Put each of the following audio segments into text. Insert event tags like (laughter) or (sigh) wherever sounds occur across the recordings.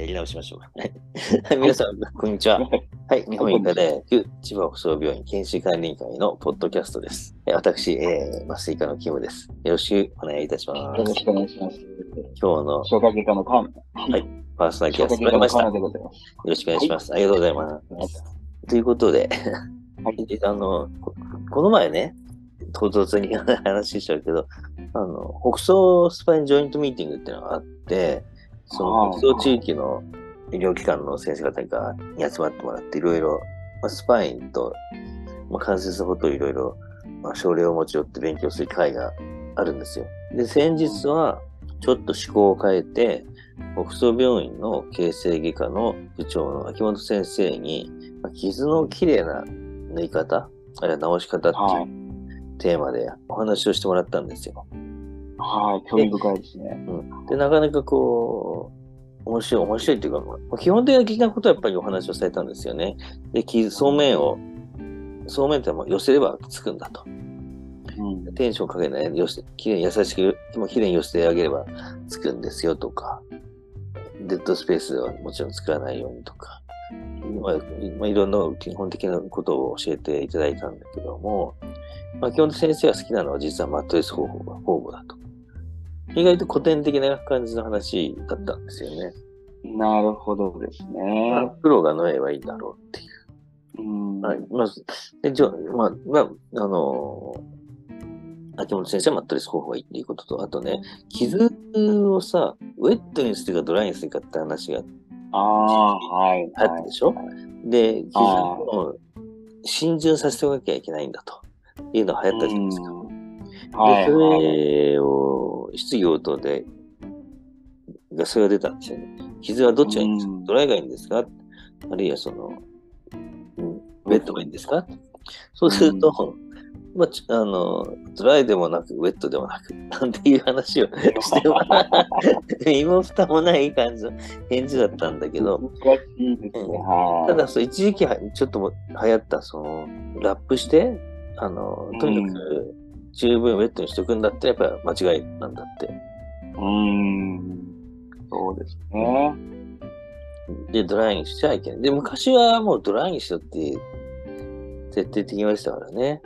やり直しましょうか。はい皆さん、こんにちは。はい、日本医科大学千葉北総病院研修管理会のポッドキャストです。え私、えー、麻酔科のキムです。よろしくお願いいたします。よろしくお願いします。今日の消化外科のカン。はいパーソナリティ消が化務まりました。よ。ろしくお願いします。ありがとうございます。ということで、はい。(laughs) あの、ここの前ね、唐突に話しちゃうけど、あの、北総スパインジョイントミーティングっていうのがあって、そのあー北総地域の医療機関の先生方がに集まってもらって、いろいろ、まあ、スパインと、まあ、関節のことをいろいろ、まあ、症例を持ち寄って勉強する会があるんですよ。で、先日は、ちょっと思考を変えて、北総病院の形成外科の部長の秋元先生に、まあ傷のきれいな縫い方、あるいは治し方ってはいいうテーマでお話をしてもらったんですよ。はい。興味深いですね。うん、で、なかなかこう、面白い、面白いっていうか、まあ基本的なことはやっぱりお話をされたんですよね。で、傷、そうめんを、そうめんってもう寄せればつくんだと。うん。テンションかけない、よし、きれいに優しく、もうきれいに寄せてあげればつくんですよとか、デッドスペースはもちろん作らないようにとか、まあ、まあ、いろんな基本的なことを教えていただいたんだけども、まあ、基本先生が好きなのは実はマットレス方法が方法だと。意外と古典的な感じの話だったんですよね。なるほどですまあね。プロが縫えばいいんだろうっていう。うん。はい。まあ、で、じゃあ、まあ、まあ、あの秋元先生はマットレス方法がいいっていうことと、あとね、傷をさ、ウェットにするかドライにするかって話がああ、はい。あったでしょ、はいで、傷あを浸潤させておかなきゃいけないんだというのが流行ったじゃないですか。はい。で、そはいれを質疑応答で、がそれが出たんですよね。傷はどっちがいいんですか？うん。ドライがいいんですか？あるいはその、うん、ウェットがいいんですか？そうすると、まあ、ちあの、ドライでもなく、ウェットでもなく、なんていう話をしても、(laughs) 身も蓋もない感じの返事だったんだけど。ただ、そう一時期はちょっとも流行った、その、ラップして、あの、とにかく十分ウェットにしとくんだって、やっぱり間違いなんだって。うーん。そうですね。で、ドライにしちゃいけない。で、昔はもうドライにしろって、徹底的に言われてたからね。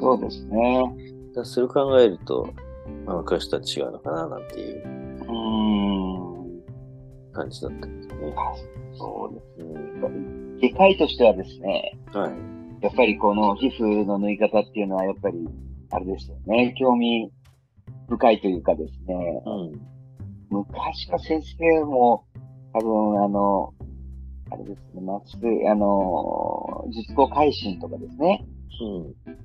そうですね。だからそれを考えると、まあ、昔とは違うのかな、なんていううーん。感じだったんですよね。そうですうんね。外科医としてはですね、はい。やっぱりこの皮膚の縫い方っていうのはやっぱり、あれですよね、興味深いというかですね、うん。昔か先生も、多分あの、あれですね、まつあの、術後改心とかですね、うん。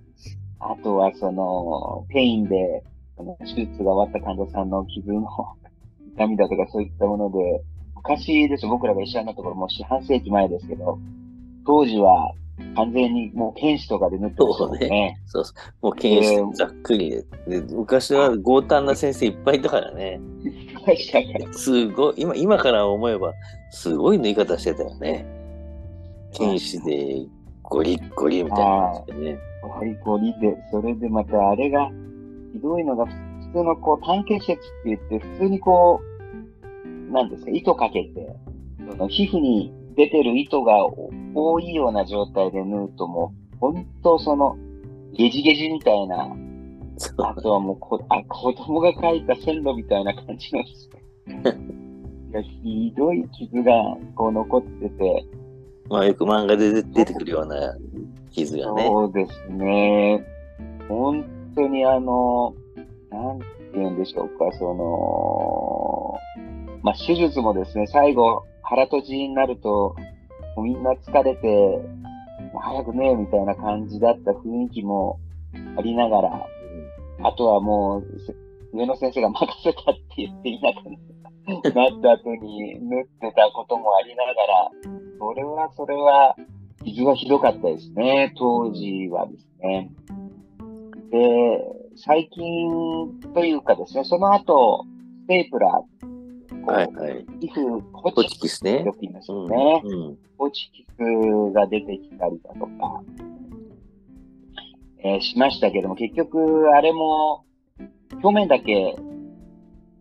あとはその、ペインで、手術が終わった患者さんの傷の (laughs) 痛みだとかそういったもので、昔ですよ、僕らが医者になった頃もう四半世紀前ですけど、当時は完全にもう絹糸とかで縫ってましたもんそうね。そうそう。もう絹糸ざっくりで。で昔は豪胆な先生いっぱいいたからね。すごい、今、今から思えば、すごい縫い方してたよね。剣士でゴリッゴリみたいな感じでね。ゴリゴリで、それでまたあれが、ひどいのが、普通のこう、単結節って言って、普通にこう、なんですか、糸かけて、その皮膚に出てる糸が多いような状態で縫うともう、本当その、ゲジゲジみたいな、あとはもうこ、あ、子供が描いた線路みたいな感じなんですね。いやひどい傷がこう残ってて、まあよく漫画で出出てくるような傷がね。そうですね。本当にあの、なんて言うんでしょうか、その、まあ、手術もですね、最後、腹閉じになると、みんな疲れて、早くね、みたいな感じだった雰囲気もありながら、あとはもう、上野先生が任せたって言っていなくなった後に縫ってたこともありながら、それはそれは、傷はひどかったですね、当時はですね。で、最近というかですね、その後、ステープラー、こうはいはい。皮膚、ホホチチキスねよ。く言いますうん。よね。うん。ホチキスが出てきたりだとか、えーしましたけども、結局、あれも、表面だけ、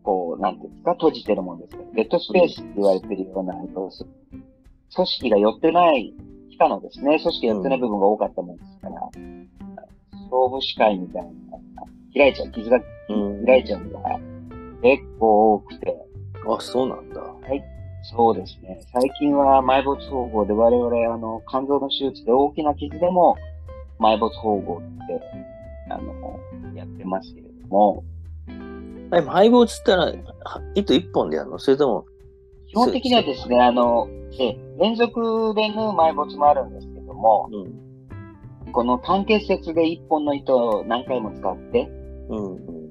こう、なんていうんですか、閉じてるもんですから、デッドスペースって言われてるような、組織が寄ってない期間のですね、組織が寄ってない部分が多かったもんですから、勝負視界みたいな、開いちゃう、傷が開いちゃうのが結構多くて。あ、そうなんだ。はい。そうですね。最近は埋没方法で我々、あの、肝臓の手術で大きな傷でも埋没縫合って、あの、やってますけれども。埋没ったら、糸一本でやるの？それとも基本的にはですね、あの、え連続で縫う埋没もあるんですけども、うん、この単結節で一本の糸を何回も使って、うんうん、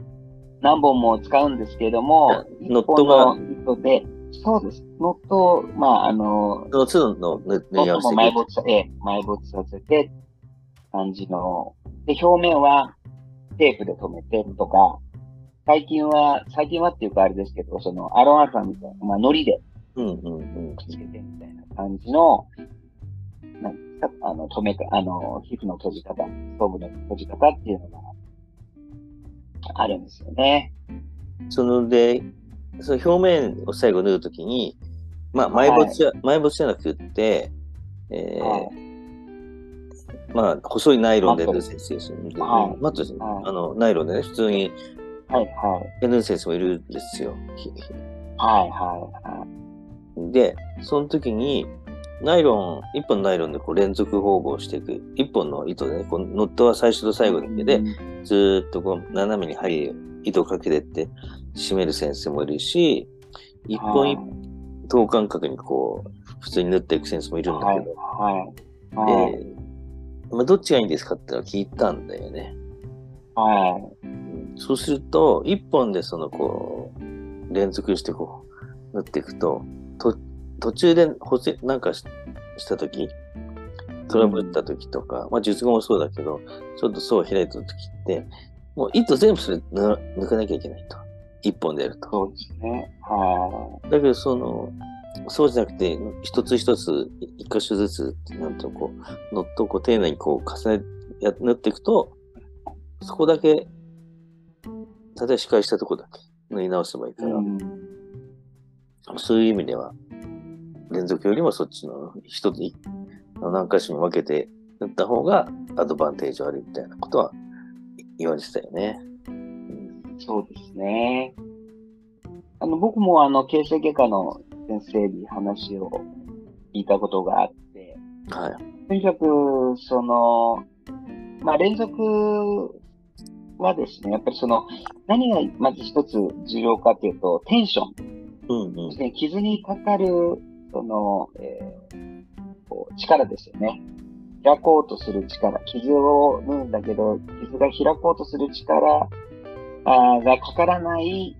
何本も使うんですけれども、ノットが糸で、そうです。ノットまあ、あの、その都度の縫い合わせ埋没さ、え埋没させて、感じの、で、表面はテープで留めてとか、最近は、最近はっていうかあれですけど、そのアロンアルファみたいな、まあ、糊でうんうんうん。くっつけてみたいな感じの、なんか、あの、止めか、あの、皮膚の閉じ方、ストーブの閉じ方っていうのがあるんですよね。そので、その表面を最後縫うときに、まあ、埋没じゃ、はい、埋没じゃなくって、えー、はい、まあ、細いナイロンで縫う先生ですよね。はい、マットですね、はい、あの、ナイロンでね、普通に、はいはい。縫う先生もいるんですよ。はいはいはい。で、その時に、ナイロン、一本のナイロンでこう連続縫合していく。一本の糸でね、このノットは最初と最後だけで、ずっとこう斜めに針、糸をかけてって締める先生もいるし、一本一等間隔にこう、普通に縫っていく先生もいるんだけど、はいはいはい、で、まあ、どっちがいいんですかって聞いたんだよね。はい。そうすると、一本でそのこう、連続してこう、縫っていくと、と途中で補正なんかしたとき、トラブったときとか、まあ術後もそうだけど、ちょっと層を開いたときって、もう糸全部それ抜かなきゃいけないと。一本でやると。そうですね。はい。だけど、その、そうじゃなくて、一つ一つ、一箇所ずつ、なんとこう、ノットをこう丁寧にこう重ね、や、縫っていくと、そこだけ、例えば仕返したとこだけ縫い直せばいいから、うんそういう意味では、連続よりもそっちの一つに何箇所に分けて打った方がアドバンテージあるみたいなことは言われてたよね。そうですね。あの、僕もあの、形成外科の先生に話を聞いたことがあって、はい。とにかく、その、まあ、連続はですね、やっぱりその、何がまず一つ重要かというと、テンション。うんうん、傷にかかる、その、えー、こう力ですよね。開こうとする力。傷を縫うんだけど、傷が開こうとする力あがかからない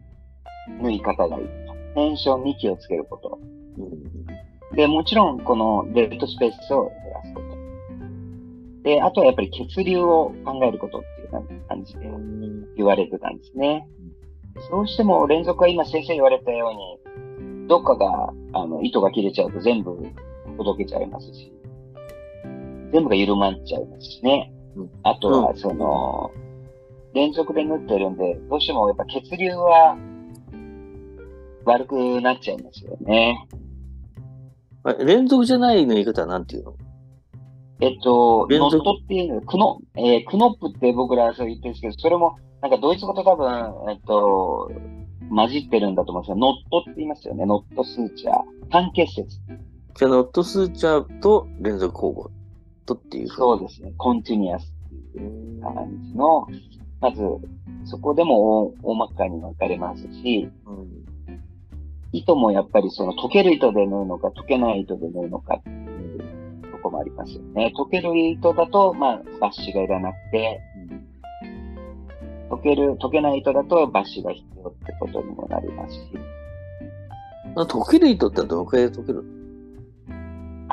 縫い方がいい。テンションに気をつけること。うん、で、もちろん、このデッドスペースを減らすこと。で、あとはやっぱり血流を考えることっていう感じで言われてたんですね。どうしても連続は今先生言われたように、どっかが、あの、糸が切れちゃうと全部届けちゃいますし、全部が緩まっちゃいますしね。うん、あとは、その、連続で縫ってるんで、どうしてもやっぱ血流は悪くなっちゃいますよね。連続じゃない縫い方は何て言うの？えっと、ノットっていうの、クノ、えー、クノップって僕らそう言ってるんですけど、それもなんかドイツ語と多分、えっと、混じってるんだと思うんですが、ノットって言いますよね。ノットスーチャー。単結節。じゃあ、ノットスーチャーと連続交互とっていうそうですね。コンティニアスっていう感じの、まず、そこでも大まかに分かれますし、うん、糸もやっぱりその溶ける糸で縫うのか、溶けない糸で縫うのかっていうとこもありますよね。溶ける糸だと、まあ、バッシュがいらなくて、溶ける、溶けない糸だとバッシュが必要ってことにもなりますし。溶ける糸ってどのくらいで溶ける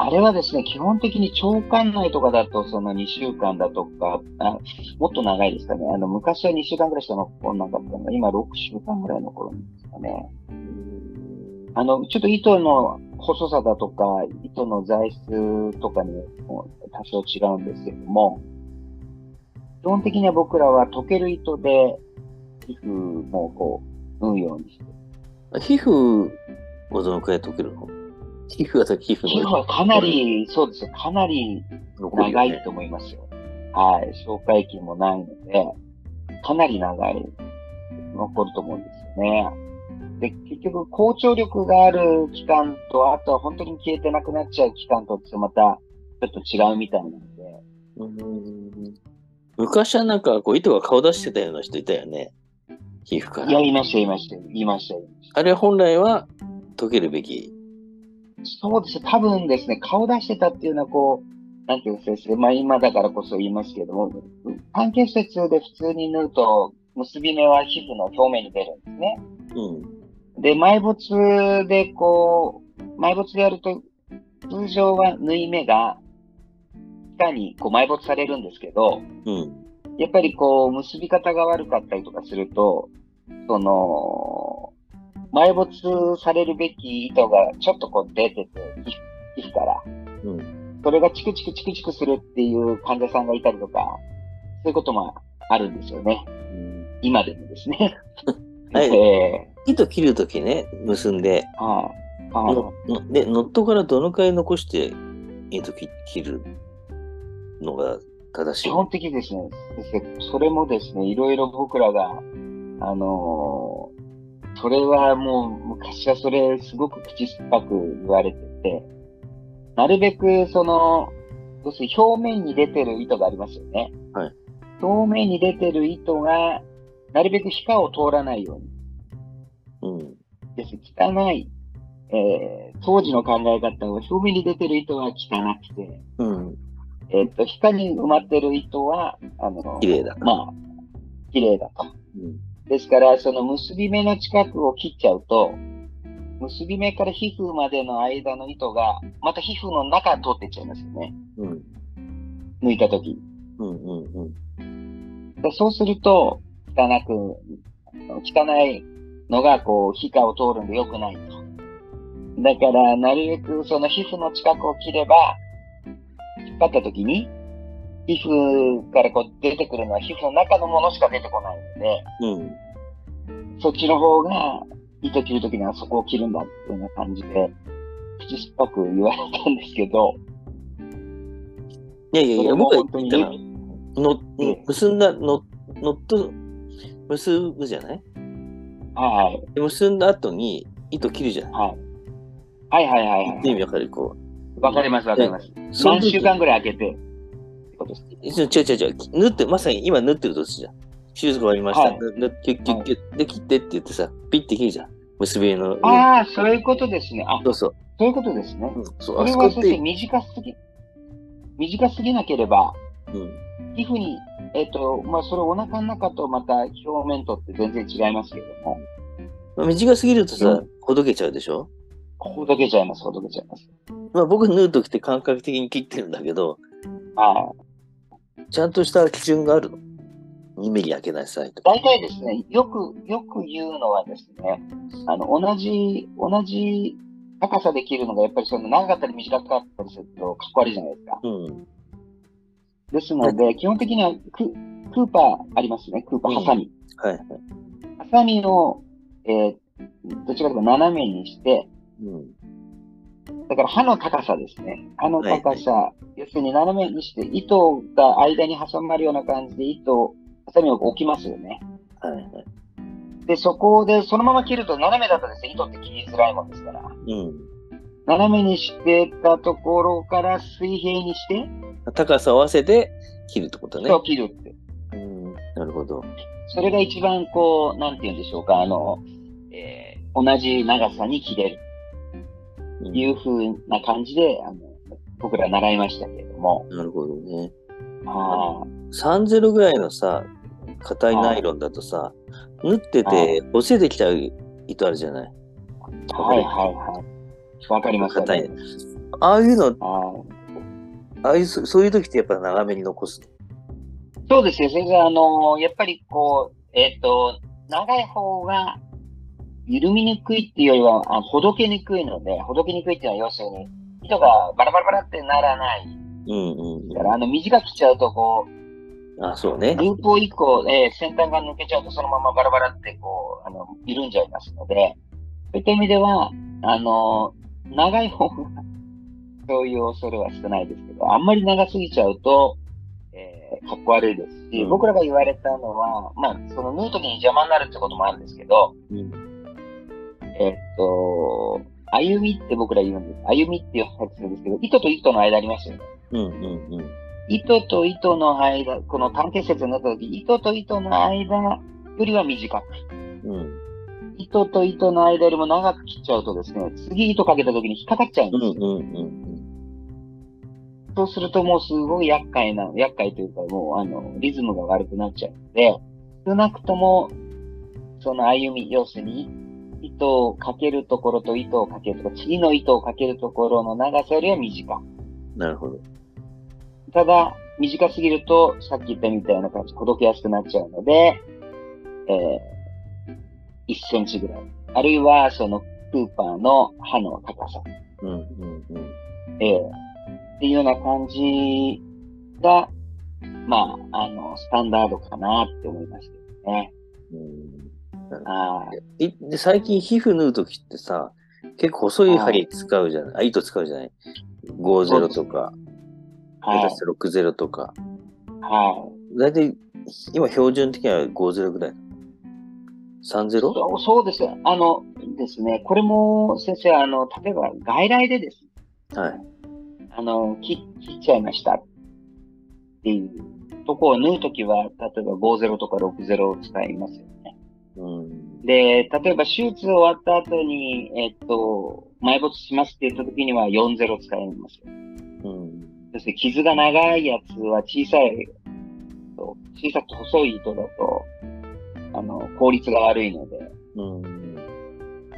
あれはですね、基本的に腸管内とかだと、その2週間だとか、あもっと長いですかね。あの、昔は2週間ぐらいしか残んなかったのが、今6週間ぐらい残るんですかね。あの、ちょっと糸の細さだとか、糸の材質とかにも多少違うんですけども、基本的には僕らは溶ける糸で皮膚もこう縫うようにして、皮膚はどのくらい溶けるの？皮膚は皮膚の皮膚はかなり、そうですよ。かなり長いと思いますよ。はい。消化液もないので、かなり長い、残ると思うんですよね。で、結局、好調力がある期間と、あとは本当に消えてなくなっちゃう期間とってまた、ちょっと違うみたいなので、うん昔はなんかこう糸が顔出してたような人いたよね。皮膚から。いや、いました、いました、いました、いました。あれは本来は溶けるべき。そうですね、多分ですね、顔出してたっていうのは、こう、なんていうんですか、まあ今だからこそ言いますけども、関係節で普通に縫うと、結び目は皮膚の表面に出るんですね。うん。で、埋没でこう、埋没でやると、通常は縫い目が、下にこう埋没されるんですけど、うん。やっぱりこう、結び方が悪かったりとかすると、その、埋没されるべき糸がちょっとこう出てて、皮膚から。うん。それがチクチクチクチクするっていう患者さんがいたりとか、そういうこともあるんですよね。今でもですね。はい (laughs) え糸切るときね、結んで、ーはい。はい。のので、ノットからどのくらい残して糸切切るのが正しい基本的にですね、それもですね、いろいろ僕らが、あのーそれはもう昔はそれすごく口酸っぱく言われてて、なるべくその、要するに表面に出てる糸がありますよね。はい。表面に出てる糸が、なるべく皮下を通らないように。うん。です。汚い、えー当時の考え方は表面に出てる糸は汚くて、うん。えっ、と、皮下に埋まってる糸は、あの、綺麗だ。まあ、綺麗だと。うん。ですから、その結び目の近くを切っちゃうと、結び目から皮膚までの間の糸が、また皮膚の中通ってっちゃいますよね。うん。抜いたとき。うん。うん。うん。でそうすると、汚く、汚いのが、こう、皮下を通るんで良くないと。だから、なるべくその皮膚の近くを切れば、引ったときに、皮膚からこう出てくるのは皮膚の中のものしか出てこないので、うん。そっちの方が、糸切るときにはそこを切るんだっていうような感じで、口酸っぱく言われたんですけど、いやいやいや、僕が本当に言ったのは、のええ。結んだの、ノット、結ぶじゃない？はい、で結んだ後に糸切るじゃない。はい。はいはいはい。はって意味わかる？こい。わかりますわかります。う。その時何週間ぐらい空けて、ってことです。違う違う違う。縫って、まさに今縫ってるとするじゃん。手術が終わりました。はいぬぬキュッキュッキュッで切ってって言ってさ、ピッて切るじゃん。結び目の上。ああ、そういうことですね。あ、そうそう。そういうことですね。うん、そう、こあれは先生、そこって、短すぎ、短すぎなければ、うん。皮膚に、えっ、と、まあ、それお腹の中とまた表面とって全然違いますけども、まあ、短すぎるとさう、ほどけちゃうでしょ？ほどけちゃいます、ほどけちゃいます。まあ僕縫うときって感覚的に切ってるんだけど、はちゃんとした基準があるの？2ミリ開けなさいとい。か。大体ですね、よく、よく言うのはですね、あの、同じ、同じ高さで切るのが、やっぱりその長かったり短かったりすると、かっこ悪いじゃないですか。うん。ですので、基本的にはク、クーパーありますね、クーパー、ハサミ。はいはい。ハサミを、えーどちらかというと斜めにして、うん。だから刃の高さですね。刃の高さ、要するに斜めにして、糸が間に挟まるような感じで糸を、ハサミを置きますよね。はいはい。で、そこで、そのまま切ると斜めだとですね、糸って切りづらいもんですから、うん。斜めにしてたところから水平にして、高さを合わせて切るってことね糸。を切るって。うん。なるほど。それが一番こう、なんて言うんでしょうか、あの、えー同じ長さに切れるいう風な感じで、あの、僕ら習いましたけれども、なるほどね。あ30ぐらいのさ、硬いナイロンだとさ、縫ってはて、押せてきちゃう糸あるじゃない？あ、はいはいはい。わかります硬い。ね。ああいうの、あああいうそ、そういう時ってやっぱ長めに残す。そうですね、先生、あの、やっぱりこう、えっ、と、長い方が緩みにくいっていうよりは、あほどけにくいので、ほどけにくいっていうのは要するに、糸がバラバラバラってならない。うんうんだから、あの、短く切っちゃうと、こう、うん。あ、そうね。ループを一個、えー先端が抜けちゃうと、そのままバラバラって、こう、あの、緩んじゃいますので、そういった意味では、あの、長い方が、そういう恐れは少ないですけど、あんまり長すぎちゃうと、えー、かっこ悪いですし、うん、僕らが言われたのは、まあ、その縫う時に邪魔になるってこともあるんですけど、うん、えー、っと、歩みって僕ら言うんです。歩みって言われてるんですけど、糸と糸の間ありますよね。うんうんうん。糸と糸の間、この単結節になった時、糸と糸の間よりは短く。うん。糸と糸の間よりも長く切っちゃうとですね、次糸かけた時に引っかかっちゃうんですよ。うんうんうん。そうするともうすごい厄介な、厄介というかもうあの、リズムが悪くなっちゃうので、少なくとも、その歩み、要するに、糸をかけるところと糸をかけるところ、次の糸をかけるところの長さよりは短い。なるほど。ただ、短すぎると、さっき言ったみたいな感じ、ほどけやすくなっちゃうので、えー、1センチぐらい。あるいは、その、クーパーの刃の高さ。うんうんうん。えー、っていうような感じが、まあ、あの、スタンダードかなって思いますけどね。うん。あで最近皮膚縫うときってさ、結構細い針使うじゃない、あ、糸使うじゃない ?50 とか。下手して60とか。はい。大体、今標準的には50ぐらい。30? そうそうです。あのですね、これも先生、あの、例えば外来でです。はい。あの、切切っちゃいましたっていうとこを縫うときは、例えば50とか60を使いますよね。うん、で、例えば手術終わった後に、えっと、埋没しますって言ったときには40使いますよ。うんそして傷が長いやつは小さい、小さく細い糸だと、あの、効率が悪いので。うん、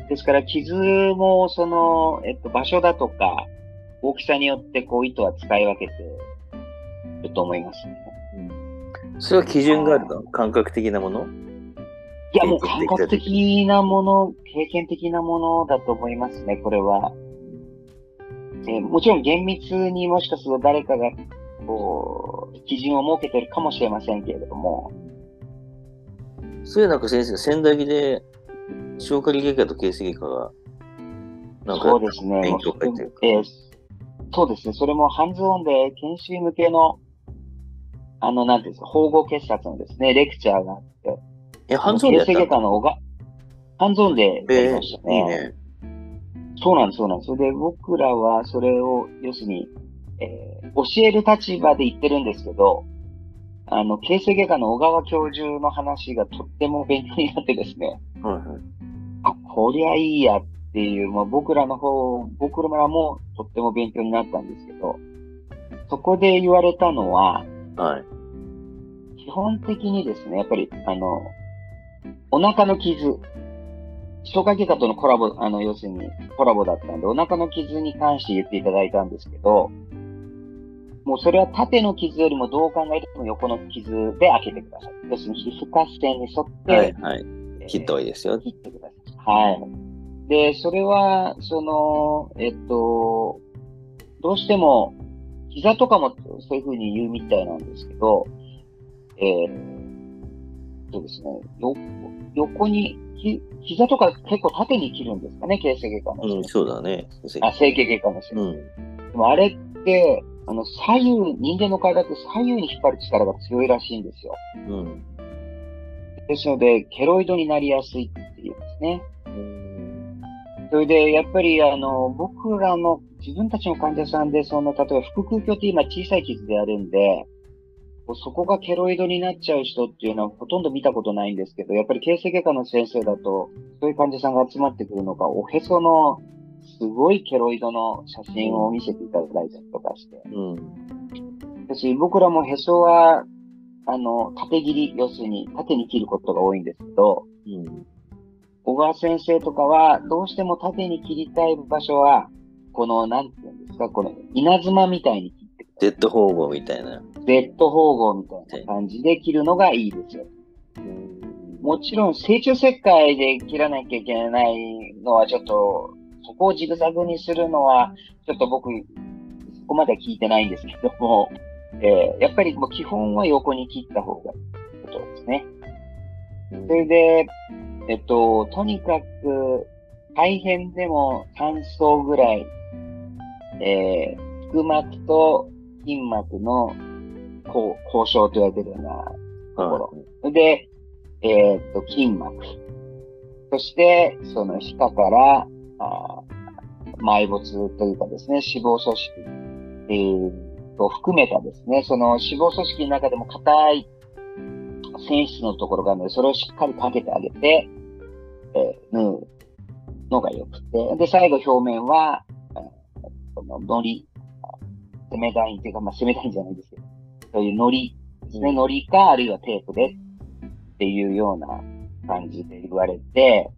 ですから、傷も、その、えっと、場所だとか、大きさによって、こう、糸は使い分けてると思いますね。うん、それは基準があるの？感覚的なもの？いや、もう感覚的なもの、経験的なものだと思いますね、これは。えー、もちろん厳密にもしかすると誰かが、こう、基準を設けてるかもしれませんけれども。そういうなんか先生、仙台で消化器外科と形成外科が、なんか、そうですね。勉強会というか。えー、そうですね。それもハンズオンで研修向けの、あの、なんていうんですか、縫合結紮のですね、レクチャーがあって。え、ハンズオンでやったの小が、ハンズオンでやりましたね。えー、いいね。そうなんです、そうなんです。それで僕らはそれを、要するに、えー、教える立場で言ってるんですけど、あの、形成外科の小川教授の話がとっても勉強になってですね、はいはい、あ、こりゃいいやっていう、まあ、僕らの方、僕らもとっても勉強になったんですけど、そこで言われたのは、はい、基本的にですね、やっぱり、あの、お腹の傷、消化外科とのコラボ、あの、要するにコラボだったんで、お腹の傷に関して言っていただいたんですけど、もうそれは縦の傷よりもどう考えても横の傷で開けてください。要するに皮膚活性に沿って、はいはい。切った方がいいですよ。切ってください。はい。で、それは、その、えっと、どうしても、膝とかもそういうふうに言うみたいなんですけど、えー、そうですね、よ横にひ、膝とか結構縦に切るんですかね、形成外科の。うん、そうだね。あ、整形外科の人。うん。でもあれって、あの、左右、人間の体って左右に引っ張る力が強いらしいんですよ。うん。ですので、ケロイドになりやすいっていうんですね。うん。それで、やっぱり、あの、僕らの、自分たちの患者さんで、その、例えば腹腔鏡って今小さい傷であるんで、そこがケロイドになっちゃう人っていうのはほとんど見たことないんですけど、やっぱり形成外科の先生だと、そういう患者さんが集まってくるのか、おへそのすごいケロイドの写真を見せていただいたりとかして。うん。私、僕らもへそは、あの、縦切り、要するに縦に切ることが多いんですけど、うん。小川先生とかは、どうしても縦に切りたい場所は、この、なんていうんですか、この稲妻みたいに Z 縫合みたいな。Z 縫合みたいな感じで切るのがいいですよ。もちろん、成長切開で切らなきゃいけないのはちょっと、そこをジグザグにするのは、ちょっと僕、そこまで聞いてないんですけども、(laughs) えー、やっぱりもう基本は横に切った方がいいことですね。それで、えっと、とにかく、肺片でも3層ぐらい、えー、腹膜と筋膜の交交渉と言われてるようなところ。で、えーっと、筋膜。そして、その皮下から、あー埋没というかですね、脂肪組織、えー、と含めたですね、その脂肪組織の中でも硬い繊維質のところがあるので、それをしっかりかけてあげて、えー縫うのが良くて、で、最後表面は、えーその、糊、セメダインというか、まあ、セメダインじゃないですそういう糊ですね、糊か、あるいはテープでっていうような感じで言われて、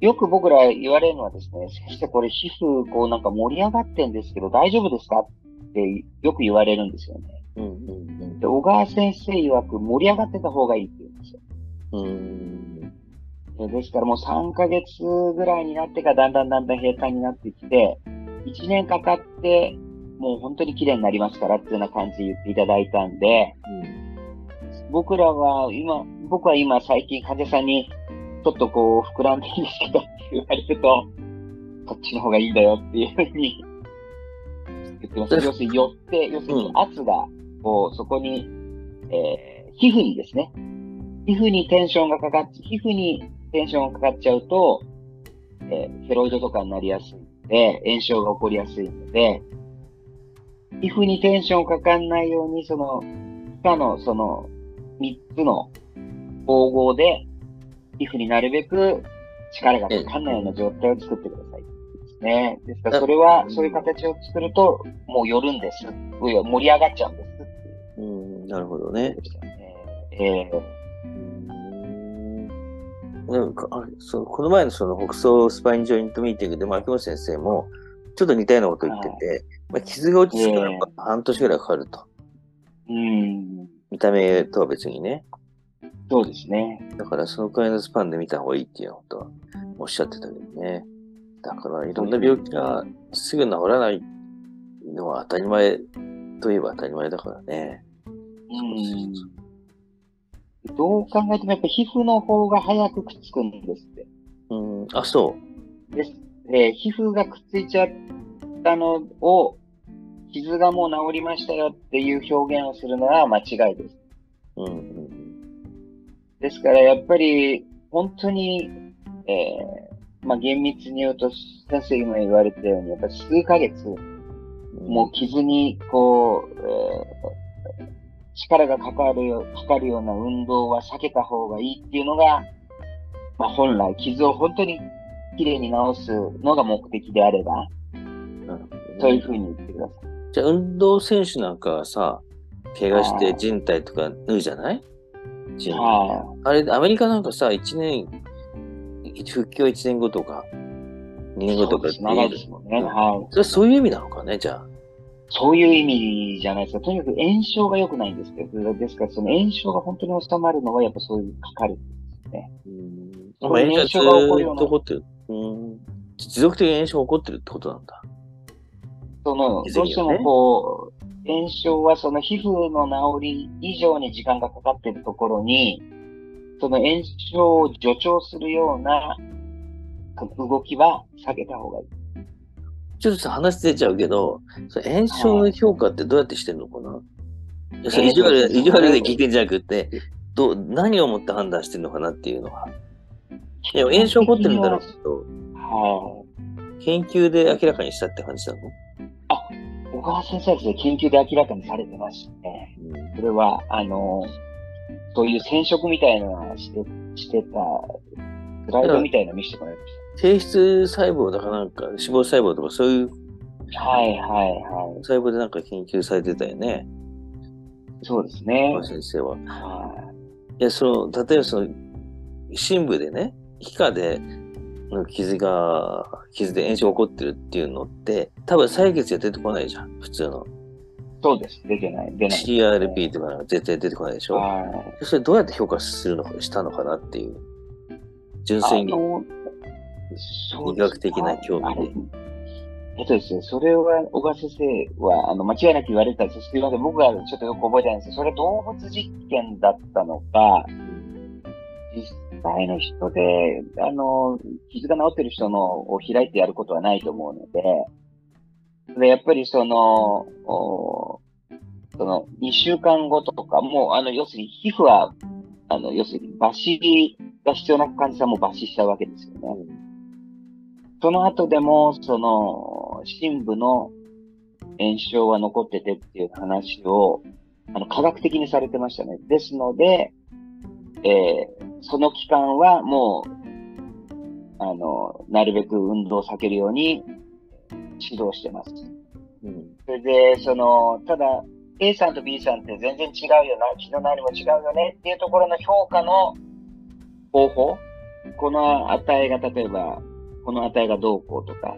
よく僕ら言われるのはですね、先生これ皮膚こうなんか盛り上がってんですけど大丈夫ですかってよく言われるんですよね。うんうんで、小川先生曰く盛り上がってた方がいいって言うんですよ。うん。うん。でですからもう3ヶ月ぐらいになってからだんだんだんだん閉会になってきて、1年かかってもう本当に綺麗になりますからっていうような感じで言っていただいたんで、僕らは今、僕は今最近患者さんにちょっとこう膨らんでいいんですけどって言われると、こっちの方がいいんだよっていうふうに言ってます。要するに寄って、要するに圧がこうそこに、えー皮膚にですね、皮膚にテンションがかかっ皮膚にテンションがかかっちゃうと、えーフェロイドとかになりやすいので、炎症が起こりやすいので、皮膚にテンションかかんないように、その、皮下のその3つの縫合で、皮膚になるべく力がかかんないような状態を作ってください。ですね。ですから、それは、そういう形を作ると、もう寄るんです。盛り上がっちゃうんですううん、なるほどねこ。とでしたね。えーうんでもかあそのこの前のその北総スパインジョイントミーティングで、牧本先生も、ちょっと似たようなこと言ってて、まあ、傷が落ち着くの半年ぐらいかかると。うん。見た目とは別にね。そうですね。だからそのくらいのスパンで見た方がいいっていうことはおっしゃってたけどね。だからいろんな病気がすぐ治らないのは当たり前といえば当たり前だからね。うん。どう考えてもやっぱ皮膚の方が早くくっつくんですって。うん、あ、そです。で、皮膚がくっついちゃったのを、傷がもう治りましたよっていう表現をするのは間違いです。う。うん、うん。ですからやっぱり、本当に、えーまあ厳密に言うと、先生今言われたように、やっぱ数ヶ月、もう傷に、こう、えー力がかかるよ、かかるような運動は避けた方がいいっていうのが、まあ本来、傷を本当にきれいに治すのが目的であれば、なるほどねそういうふうに言ってください。じゃあ運動選手なんかはさ、怪我してはい人体とか縫うじゃない？人体はあれ、アメリカなんかさ、1年、復帰は1年後とか、2い。年後とかってそうです長いですもんね。うんはい。それそういう意味なのかね、じゃあ。そういう意味じゃないですか。とにかく炎症が良くないんですけど、ですからその炎症が本当に収まるのはやっぱそういうかかるんですね。うん。炎症が起こるような。持続的に炎症が起こってるってことなんだ。その、ねどうしてもこう、炎症はその皮膚の治り以上に時間がかかっているところに、その炎症を助長するような動きは避けた方がいい。ちょっとさ、話出ちゃうけど、それ炎症の評価ってどうやってしてんのかな、いやそれ意地悪、意地悪で聞いてんじゃなくて、どう、何をもって判断してんのかなっていうのは。いや、炎症起こってるんだろうけど、は研究で明らかにしたって感じなの？い。小川先生はですね、研究で明らかにされてましたね。うんそれは、あの、そういう染色みたいなのをして、してた、スライドみたいなの見せてもらいまし低質細胞だかなんか、脂肪細胞とかそういうた。はいはいは細胞でなんか研究されてたよね、い。そうですね小。川先生は。はいや、その、例えばその、深部でね、皮下で、の傷が、傷で炎症が起こってるっていうのって、多分採血じゃ出てこないじゃん、普通の。い。そうです。出てない。出ない。CRP とか絶対出てこないでしょ。はい。それどうやって評価するのか、したのかなっていう。純粋に。医学的な興味でえっとですね、それは、小川先生は、あの、間違いなく言われたんです。すみません。僕はちょっとよく覚えてないんですけど、それ動物実験だったのか、実体の人で、あの、傷が治ってる人のを開いてやることはないと思うので、で、やっぱりその、おその、2週間後とか、もう、あの、要するに皮膚は、あの、要するに抜歯が必要な患者さんも抜歯しちゃうわけですよね。その後でも、その、深部の炎症は残っててっていう話を、あの、科学的にされてましたね。ですので、えー、その期間はもう、あの、なるべく運動を避けるように指導してます。うん、それで、その、ただ、A さんと B さんって全然違うよな、気の何も違うよねっていうところの評価の方法、この値が例えば、この値がどうこうとか、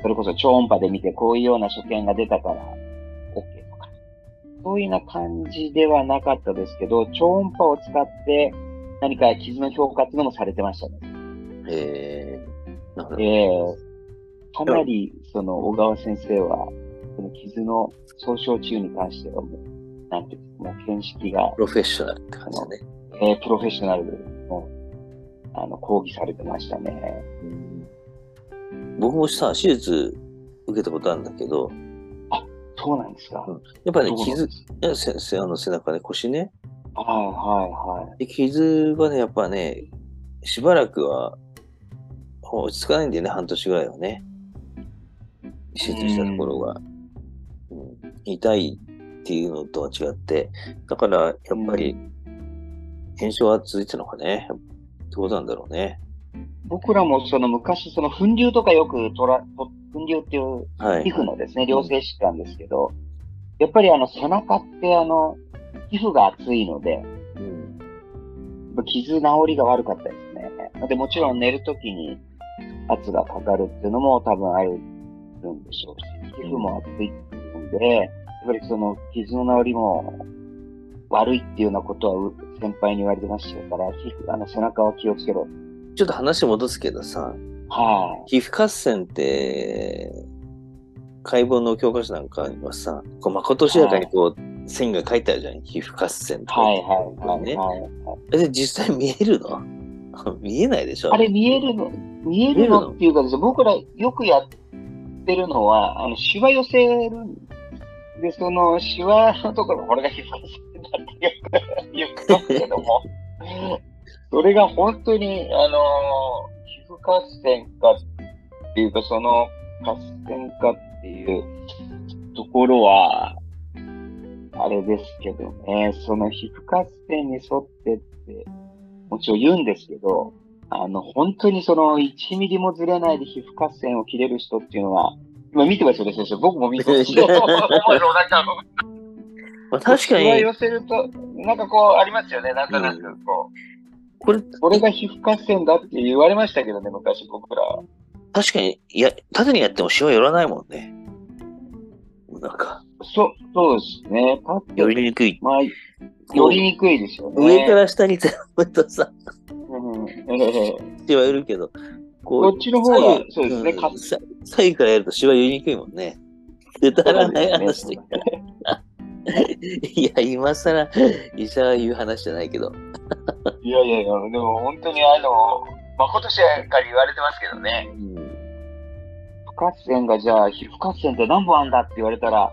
それこそ超音波で見てこういうような所見が出たから OK とか、そういうような感じではなかったですけど、超音波を使って何か傷の評価っていうのもされてましたね。へえー、えー、かなり、その、小川先生は、その傷の総称治癒に関してはもう、なんていうか、もう見識が。プロフェッショナルって感じだね。えー、プロフェッショナルの、あの、講義されてましたね。うん、僕もさ、手術受けたことあるんだけど、あ、そうなんですか。うん、やっぱり、ね、傷、せあの背中ね、腰ね。はいはいはい。で、傷はね、やっぱね、しばらくは落ち着かないんだよね、半年ぐらいはね。手術したところが。うん、痛いっていうのとは違って、だからやっぱり炎症は続いてるのかね。ってことなんだろうね。僕らもその昔、その粉瘤とかよくとら、粉瘤っていう皮膚のですね、良性疾患ですけど、やっぱりあの背中ってあの、皮膚が厚いので、うん、傷治りが悪かったですね。で、もちろん寝るときに圧がかかるっていうのも多分あるんでしょうし、皮膚も厚いっていうんで、やっぱりその傷の治りも悪いっていうようなことは先輩に言われてましたから、皮膚、あの背中を気をつけろ。ちょっと話戻すけどさ、はい、皮膚合戦って、解剖の教科書なんかにはさ、こうまことしやかにこう、はい、線が書いてあるじゃん、皮膚合戦とか、はいはいはい、ね、はいはい、で、実際見えるの？(laughs) 見えないでしょ？あれ見えるの？見えるのっていうかです、ね、僕らよくやってるのは、あの、シワ寄せるで、そのシワのところ、これが皮膚合戦だってよく言ってますけども、(laughs) それが本当に、あの、皮膚合戦かっていうか、その合戦かっていうところは、あれですけどね、その皮膚合戦に沿ってって、もちろん言うんですけど、あの、本当にその1ミリもずれないで皮膚合戦を切れる人っていうのは、今見てますよね、先生。僕も見てますよ。まあ、確かに。寄せると、なんかこう、ありますよね、なんとなくこう。これ、これが皮膚合戦だって言われましたけどね、昔僕ら。確かに、いや、縦にやってもシワ寄らないもんね。なんか。そう、そうですね。寄りにくい。まあ、寄りにくいですよね。上から下に全部とさ、うん、シワ寄るけど、ここっちの方が、そうですね、うん、左右からやるとシワ寄りにくいもんね。くだらない話で。(laughs) いや、今更医者が言う話じゃないけど。いやいやいや、でも本当にあの、誠しやかに言われてますけどね。うん、不活性がじゃあ、皮膚活性って何本あんだって言われたら、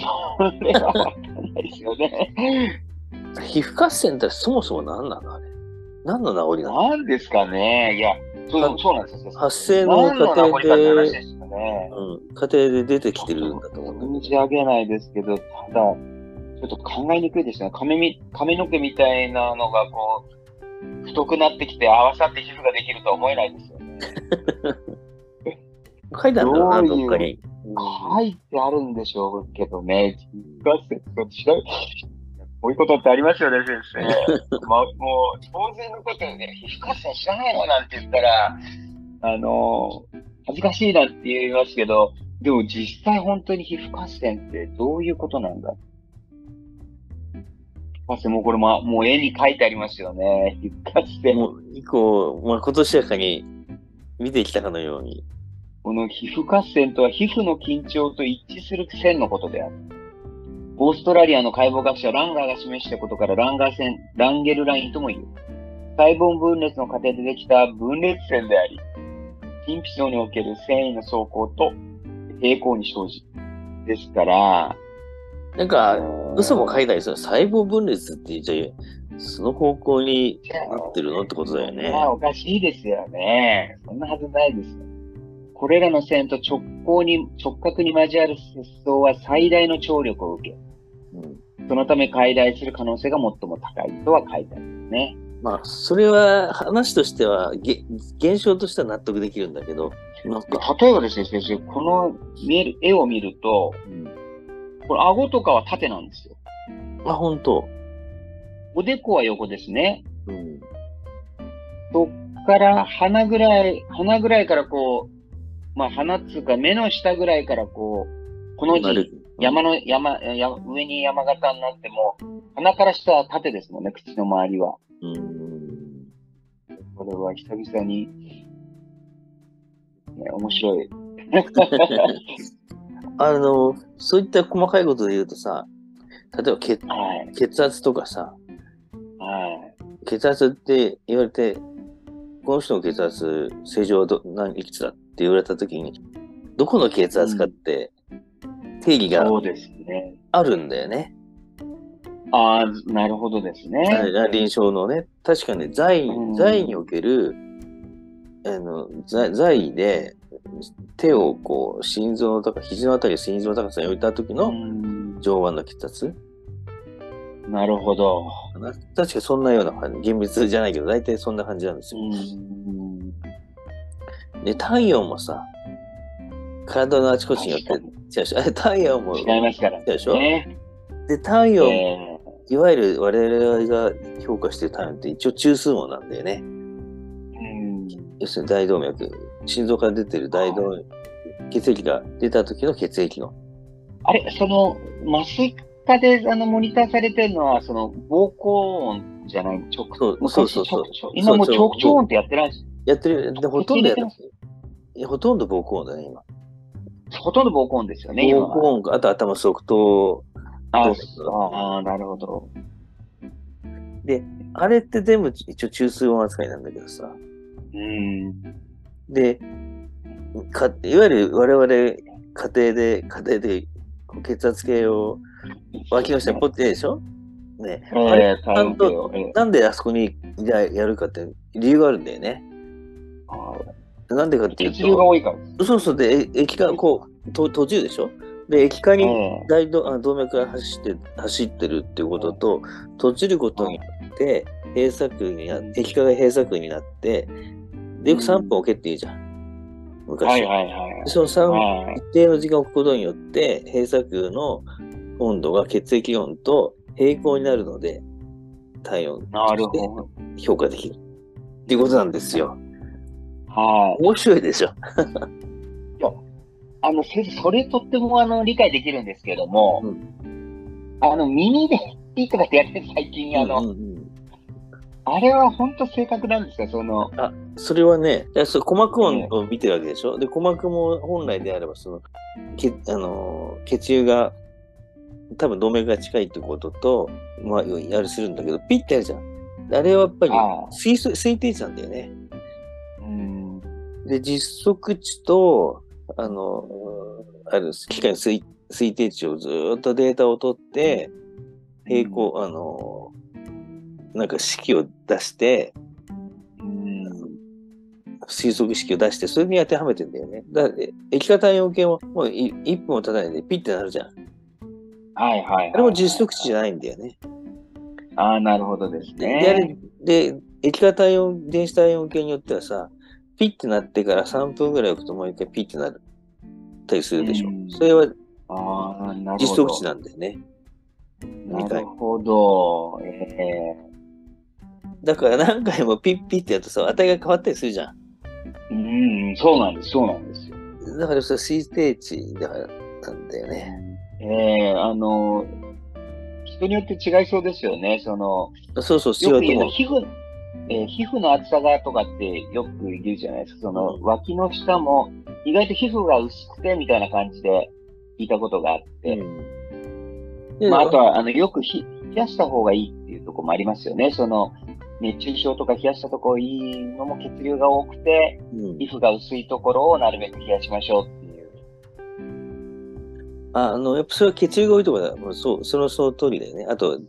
それはわかんないですよね。皮膚活性ってそもそも何なの？あれ何の治りなの？何ですかねいや、そうそうなんですよ。発生の過程で、ね、うん、過程で出てきてるんだと思うんだけど。存じ上げないですけど、ただ、ちょっと考えにくいですね。髪み髪の毛みたいなのがこう、太くなってきて合わさって皮膚ができるとは思えないですよね。(laughs) 書いてあるんだろうな、どっかに？書いてあるんでしょうけどね。こういうことってありますよね、先生。(laughs) まあ、もう、当然のことで、ね、皮膚合戦知らないのなんて言ったら、あの、恥ずかしいなって言いますけど、でも実際本当に皮膚合戦ってどういうことなんだ？合戦もうこれも、もう絵に書いてありますよね。皮膚合戦。もう、以降、まあ、今年やかに見てきたかのように。この皮膚合戦とは皮膚の緊張と一致する線のことである。オーストラリアの解剖学者ランガーが示したことからランガー線、ランゲルラインとも言う。細胞分裂の過程でできた分裂線であり、筋皮層における繊維の走行と平行に生じ。ですから、なんか、嘘も書いたりする細胞分裂って言っちゃその方向になってるのってことだよね。まあ、おかしいですよね。そんなはずないですよ。これらの線と直行に、直角に交わる接相は最大の張力を受け、うんそのため解体する可能性が最も高いとは書いてあるんですね。まあ、それは話としては、げ現象としては納得できるんだけど、例えばですね、先生、この見える絵を見ると、これ顎とかは縦なんですよ。あ、本当おでこは横ですね。うん。そっから鼻ぐらい、鼻ぐらいからこう、まあ鼻っつうか目の下ぐらいからこう、この字、丸山の、山、や上に山形になっても、鼻から下は縦ですもんね、口の周りは。うん。これは久々に、ね、面白い。(laughs) あの、そういった細かいことで言うとさ、例えば血はい。血圧とかさ、はい。血圧って言われて、この人の血圧正常はど何いくつだって言われたときに、どこの血圧かって定義が。あるんだよね。ああ、なるほどですね。あ臨床のね、確かね、在うん在における、あの、在在で手をこう、心臓の高、肘のあたりを心臓の高さに置いた時うのん上腕の血圧なるほど。確かそんなような感じ、厳密じゃないけど、大体そんな感じなんですうよ。ん。で、体温もさ、体のあちこちによって違うでしょ？あれ体温も、違いますから違うでしょ？ね。で、体温、えいわゆる我々が評価してる体温って一応中枢網なんだよね。要するに大動脈、心臓から出てる大動脈、血液が出た時の血液の。あれ、その、麻酔科であのモニターされてるのは、その、膀胱音じゃない、直そう昔そうそうそう直今もう腸音ってやってないし、やってる、でほとんどやってまます。いやほとんど膀胱音だね、今。ほとんど膀胱音ですよね、今膀胱は。音か、あと頭側頭。ああー、なるほど。あれって全部一応中枢音扱いなんだけどさ。うん。で、かいわゆる我々家庭で、家庭で血圧計を脇の下にポッてでしょ？ね。えあれー、体温計を。えーなんであそこにやるかって理由があるんだよね。あなんでかっていうー血流がと、多いから。そうそうで、え液化、こう、と途中でしょ？で、液化にえ大動あ動脈が走って走ってるっていうことと、閉じることによって、閉鎖区になうん液化が閉鎖区になって、で、よくうん3分置けって言うじゃん。ー昔。はいはいはい。その3、はい一定の時間を置くことによって、閉鎖区の温度が血液温と平行になるので、体温として。評価できる。っていうことなんですよ。はい。面白いでしょ。あの、先生、それとってもあの、理解できるんですけども、うあの、耳でピーとかってやってる最近、あの、うんうんうんあれは本当正確なんですかその、それはね、いやそう鼓膜音を見てるわけでしょ。で、鼓膜も本来であれば、その、けあのー血流が、多分動脈が近いってことと、まあ、やるするんだけど、ピッてやるじゃん。あれはやっぱり推測推定値なんだよね。うん、で、実測値と、あの、ある機械の推推定値をずーっとデータを取って、平行、あの、なんか式を出して、うん、推測式を出して、それに当てはめてんだよね。だから、え液化体温計ももうい1分も経たないでピッてなるじゃん。はいはいはい。あれも実測値じゃないんだよね。ああ、なるほどですね。で液化体温、電子体温計によってはさ、ピッてなってから3分ぐらい置くともう一回ピッてなるたりするでしょう。んそれは実。測値なんだよね。なるほど。えだから何回もピッピッてやるとさ、値が変わったりするじゃん。えうん、そうなんです、そうなんですよ。だからそれ推定値だからなんだよね。ええあの、人によって違いそうですよね。その、そうそう、違よく言うの。皮膚、えー皮膚の厚さがとかってよく言うじゃないですか。その、うん脇の下も意外と皮膚が薄くてみたいな感じで聞いたことがあって。うんでまあ、あとは、あの、よくひ冷やした方がいいっていうところもありますよね。その、熱中症とか冷やしたところいいのも血流が多くて、うん皮膚が薄いところをなるべく冷やしましょうって。ああの、やっぱそれは血流が多いところだ。もうそう、そのその通りだよね。あと、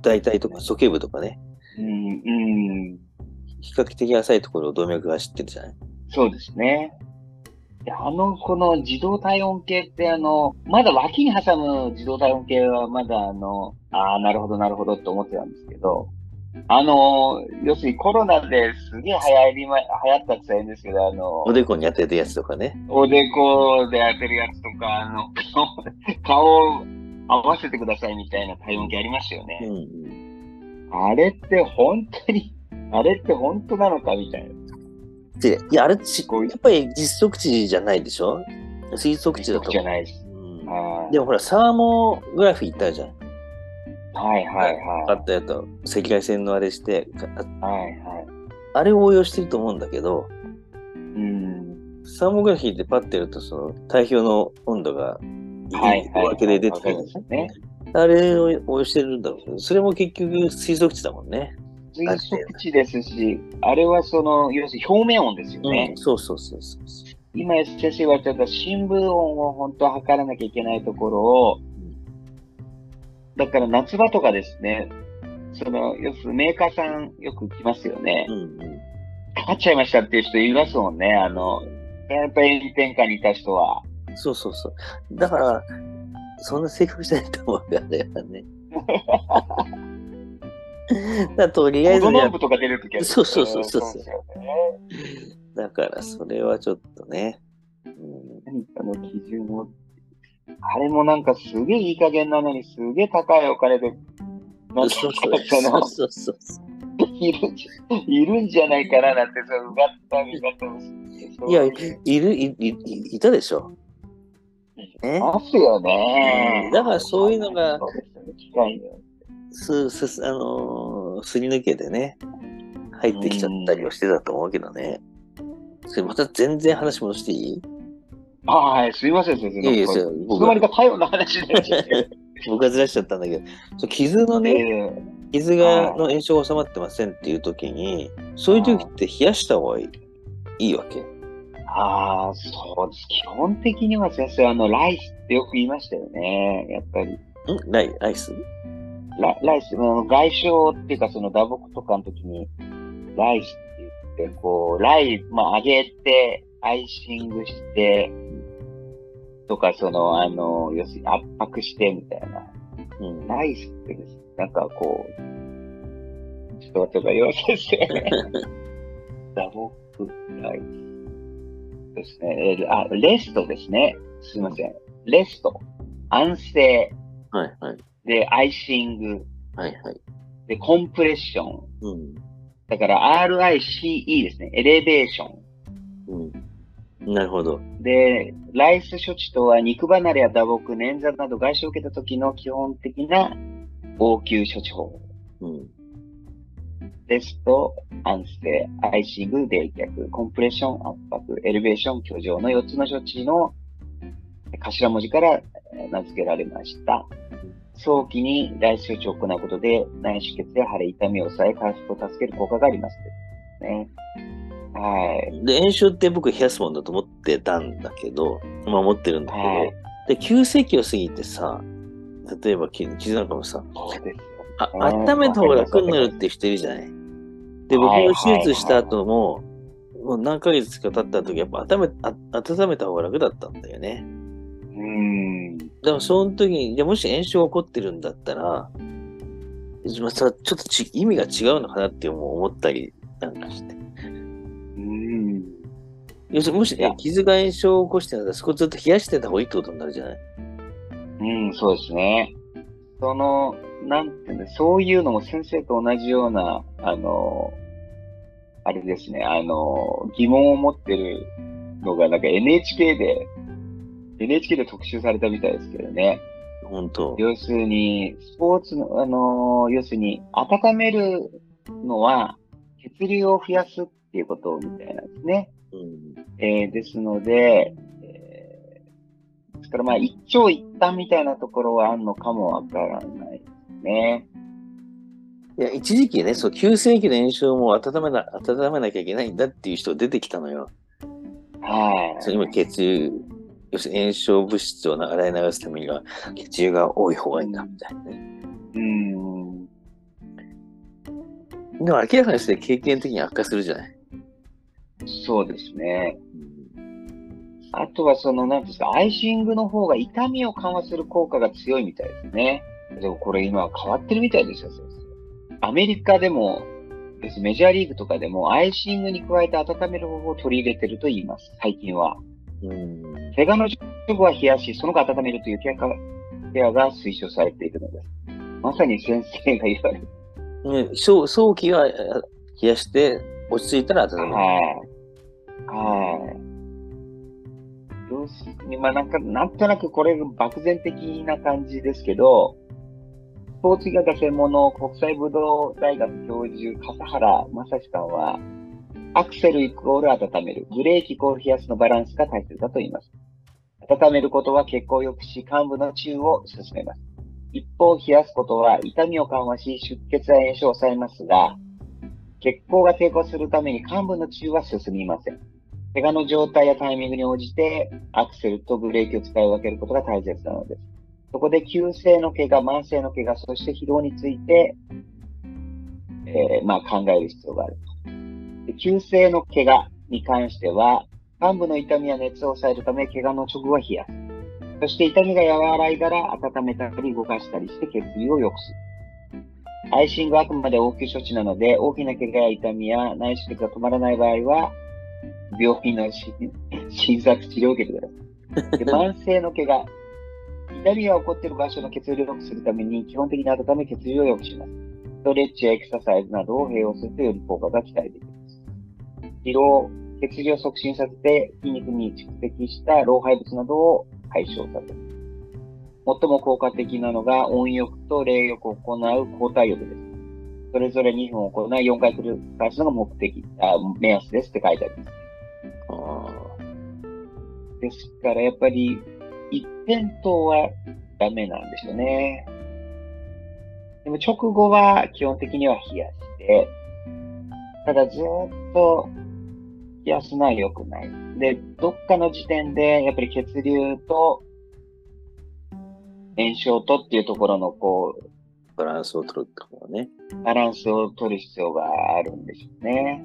大腿とか鼠径部とかね。うん、うん。比較的浅いところを動脈が走ってるじゃない？そうですね。であの、この自動体温計ってあの、まだ脇に挟む自動体温計はまだあの、ああ、なるほどなるほどって思ってたんですけど、あの、要するにコロナですげえ流行りま、流行ったって大変ですけど、あの、おでこに当てるやつとかね。おでこで当てるやつとか、あの、顔を合わせてくださいみたいな体温計ありましたようね。んうん。あれって本当に、あれって本当なのかみたいな。で、いや、あれち、こういうやっぱり実測値じゃないでしょ？推測値だとじゃ思ないです。う。うんあでもほら、サーモグラフィー言ったじゃん。ーはいはいはあったやつ、赤外線のあれして。はいはい。あれを応用してると思うんだけど、うん。サーモグラフィーってパッてやると、その、体表の温度が、はいはい。分けで出てくるわかりますね。あれを応用してるんだろうけど、それも結局推測値だもんね。推測値ですし、あれはその、要するに表面温ですよねうん、。そうそうそうそう。今、先生言われた深部温を本当は測らなきゃいけないところを、だから夏場とかですね、その、要するにメーカーさんよく来ますよねう。んうん。かかっちゃいましたっていう人いますもんね。あの、やっぱり炎天下にいた人は。そうそうそう。だから、そんな正確じゃないと思うよ、あれはね。(laughs) だとりあえずや子供部とか出るときは。そうそうそうそうですよね。だからそれはちょっとね。うん何かの基準を。あれもなんかすげえいい加減なのにすげえ高いお金で、なんかそうそうそう。(laughs) いるんじゃ、いるんじゃないかななんて、そう、うがった見方をして。いや、いる、い、い、いいたでしょ。ね？ますよね。だからそういうのがすす、す、あのーすり抜けてね、入ってきちゃったりはしてたと思うけどね。それまた全然話戻していい？あはい、すいません、先生。いいですよいつ僕の間にか太陽の話になっちゃって。(laughs) 僕がずらしちゃったんだけど、そう傷のね、え傷がの炎症が収まってませんっていう時に、そういう時って冷やした方がいいいいわけ。えああ、そうです。基本的には先生、あの、ライスってよく言いましたよね。やっぱり。ん？ライライス？ラライス、あの外傷っていうか、その打撲とかの時に、ライスって言って、こう、ライ、まあ、上げて、アイシングして、とか、その、あの、要するに圧迫してみたいな。うん。ライスってですね、なんかこう、ちょっと待ってくださいよ、先生。(laughs) 打撲ライスですね。えーあ、レストですね。すいません。レスト。安静。はいはい。で、アイシング。はいはい。で、コンプレッション。うん。だから RICE ですね。エレベーション。うん。なるほど。で、ライス処置とは肉離れや打撲、捻挫など外傷を受けた時の基本的な応急処置法うん。ですと、安静、アイシング、冷却、コンプレッション、圧迫、エレベーション、居上の4つの処置の頭文字からえー名付けられました。早期にライス処置を行うことで内出血や腫れ、痛みを抑え、回復を助ける効果があります。ね。はい。で、炎症って僕冷やすもんだと思ってたんだけど、まあ思ってるんだけど、はい。で、急性期を過ぎてさ、例えばき傷なんかもさ。あうん温めた方が楽になるって人いるじゃない。で、僕はいも手術した後も、もう何ヶ月か経った時、やっぱ温め、あ温めた方が楽だったんだよね。うーん。でもその時に、じゃあもし炎症が起こってるんだったら、まちょっとち意味が違うのかなって思ったりなんかして。要するにもしね、傷が炎症を起こしてたら、そこずっと冷やしてた方がいいってことになるじゃない？うん、そうですね。その、なんていうんだ、そういうのも先生と同じような、あの、あれですね、あの、疑問を持ってるのが、なんか NHK で、NHK で特集されたみたいですけどね。本当。要するに、スポーツの、あの、要するに、温めるのは、血流を増やすっていうことみたいなんですね。うん。えーですので、えーですからまあ一長一短みたいなところはあるのかもわからないですね。いや、一時期ね、そう、急性期の炎症も温めな、温めなきゃいけないんだっていう人出てきたのよ。はい。そう今、血流、要するに炎症物質を洗い流すためには、血流が多い方がいいんだ、みたいなね。うん。でも明らかにして経験的に悪化するじゃない。そうですね。あとはその、なんですか、アイシングの方が痛みを緩和する効果が強いみたいですね。でもこれ今変わってるみたいですよ、先生。アメリカでも、メジャーリーグとかでも、アイシングに加えて温める方法を取り入れてると言います、最近は。うん。怪我の直後は冷やし、その後温めるというケアケアが推奨されているのです。まさに先生が言われる。ね早早期はあ冷やして、落ち着いたら温める。はい。はい。要するに、まあなんか、なんとなくこれ漠然的な感じですけど、スポーツ医学専門の国際武道大学教授、笠原正史さんは、アクセルイコール温める、ブレーキイコール冷やすのバランスが大切だと言います。温めることは血行を良くし、患部の治癒を進めます。一方、冷やすことは痛みを緩和し、出血や炎症を抑えますが、血行が抵抗するために患部の治癒は進みません。怪我の状態やタイミングに応じてアクセルとブレーキを使い分けることが大切なのです。そこで急性の怪我、慢性の怪我、そして疲労について、えーまあ、考える必要があると。急性の怪我に関しては、患部の痛みや熱を抑えるため、怪我の直後は冷やす。そして痛みが和らいだら温めたり動かしたりして血流を良くする。アイシングはあくまで応急処置なので、大きな怪我や痛みや内出血が止まらない場合は、病院の診診察治療を受けてください。で (laughs) 慢性の怪我、痛みが起こっている場所の血流を良くするために、基本的に温め血流を良くします。ストレッチやエクササイズなどを併用するとより効果が期待できます。疲労、血流を促進させて筋肉に蓄積した老廃物などを解消させる。最も効果的なのが温浴と冷浴を行う交代浴です。それぞれ2分行い4回繰り返すのが目的、あ目安ですって書いてあります。あですからやっぱり一辺倒はダメなんですよね。でも直後は基本的には冷やして、ただずーっと冷やすのは良くない。で、どっかの時点でやっぱり血流と炎症とっていうところのこう、ーバランスを取るってことね。バランスを取る必要があるんでしょうね。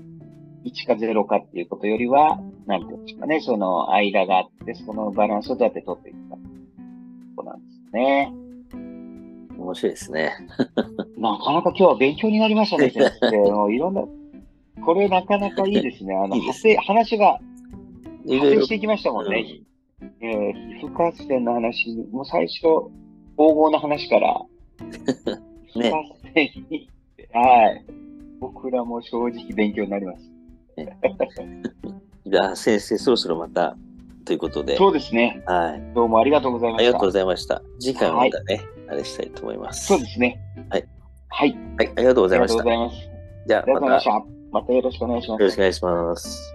1か0かっていうことよりは、なんていうんですかね、その間があって、そのバランスをどうやって取っていくか。そうなんですね。面白いですね。(laughs) なかなか今日は勉強になりましたね、先生。(laughs) もういろんな、これなかなかいいですね。あの、いいです派生話がいろいろ派生していきましたもんね。えー皮膚活性の話、もう最初、黄金の話から、皮 (laughs) 膚ね活性に、はい。僕らも正直勉強になります。(laughs) じゃあ、先生、そろそろまた、ということで。そうですね。はい。どうもありがとうございました。ありがとうございました。次回はまたね、あれしたいと思います。そうですね。はい。はい。はい、ありがとうございましたありがとうご。ざいます。じゃあ、またよました。よろしくお願いしますろしくお。願いします。